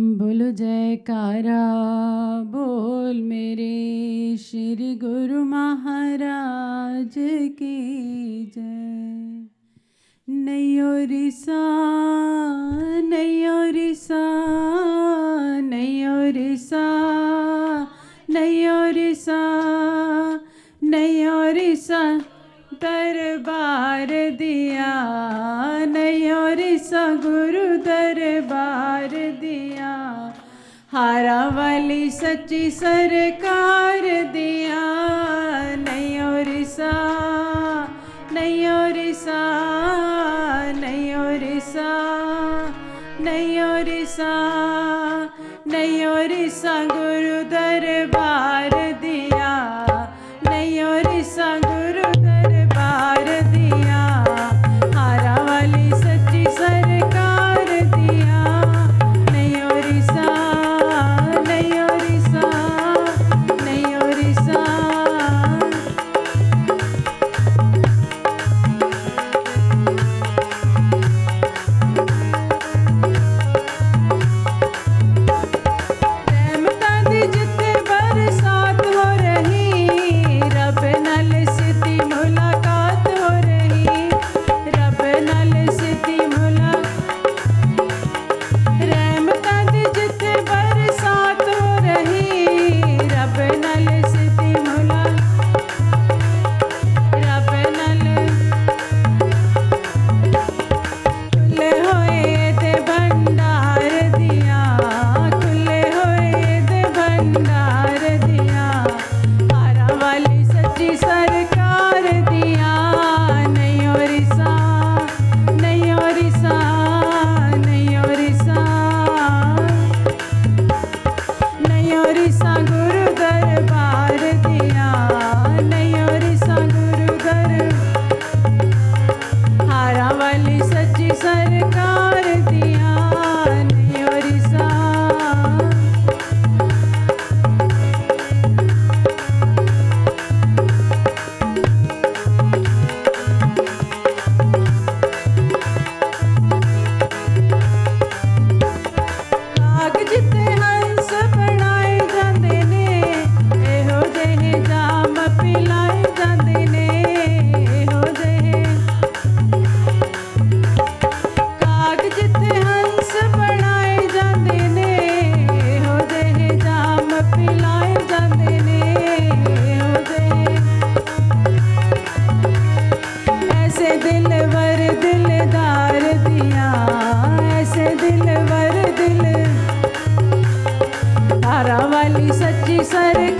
बोलो जयकारा बोल मेरे श्री गुरु महाराज की जय। नहीं और नहीं गुरु दरबार दिया हारा वाली सच्ची सरकार दिया नहीं और सा नहीं और सा नहीं और सा नहीं और सा नहीं और सा गुरु सर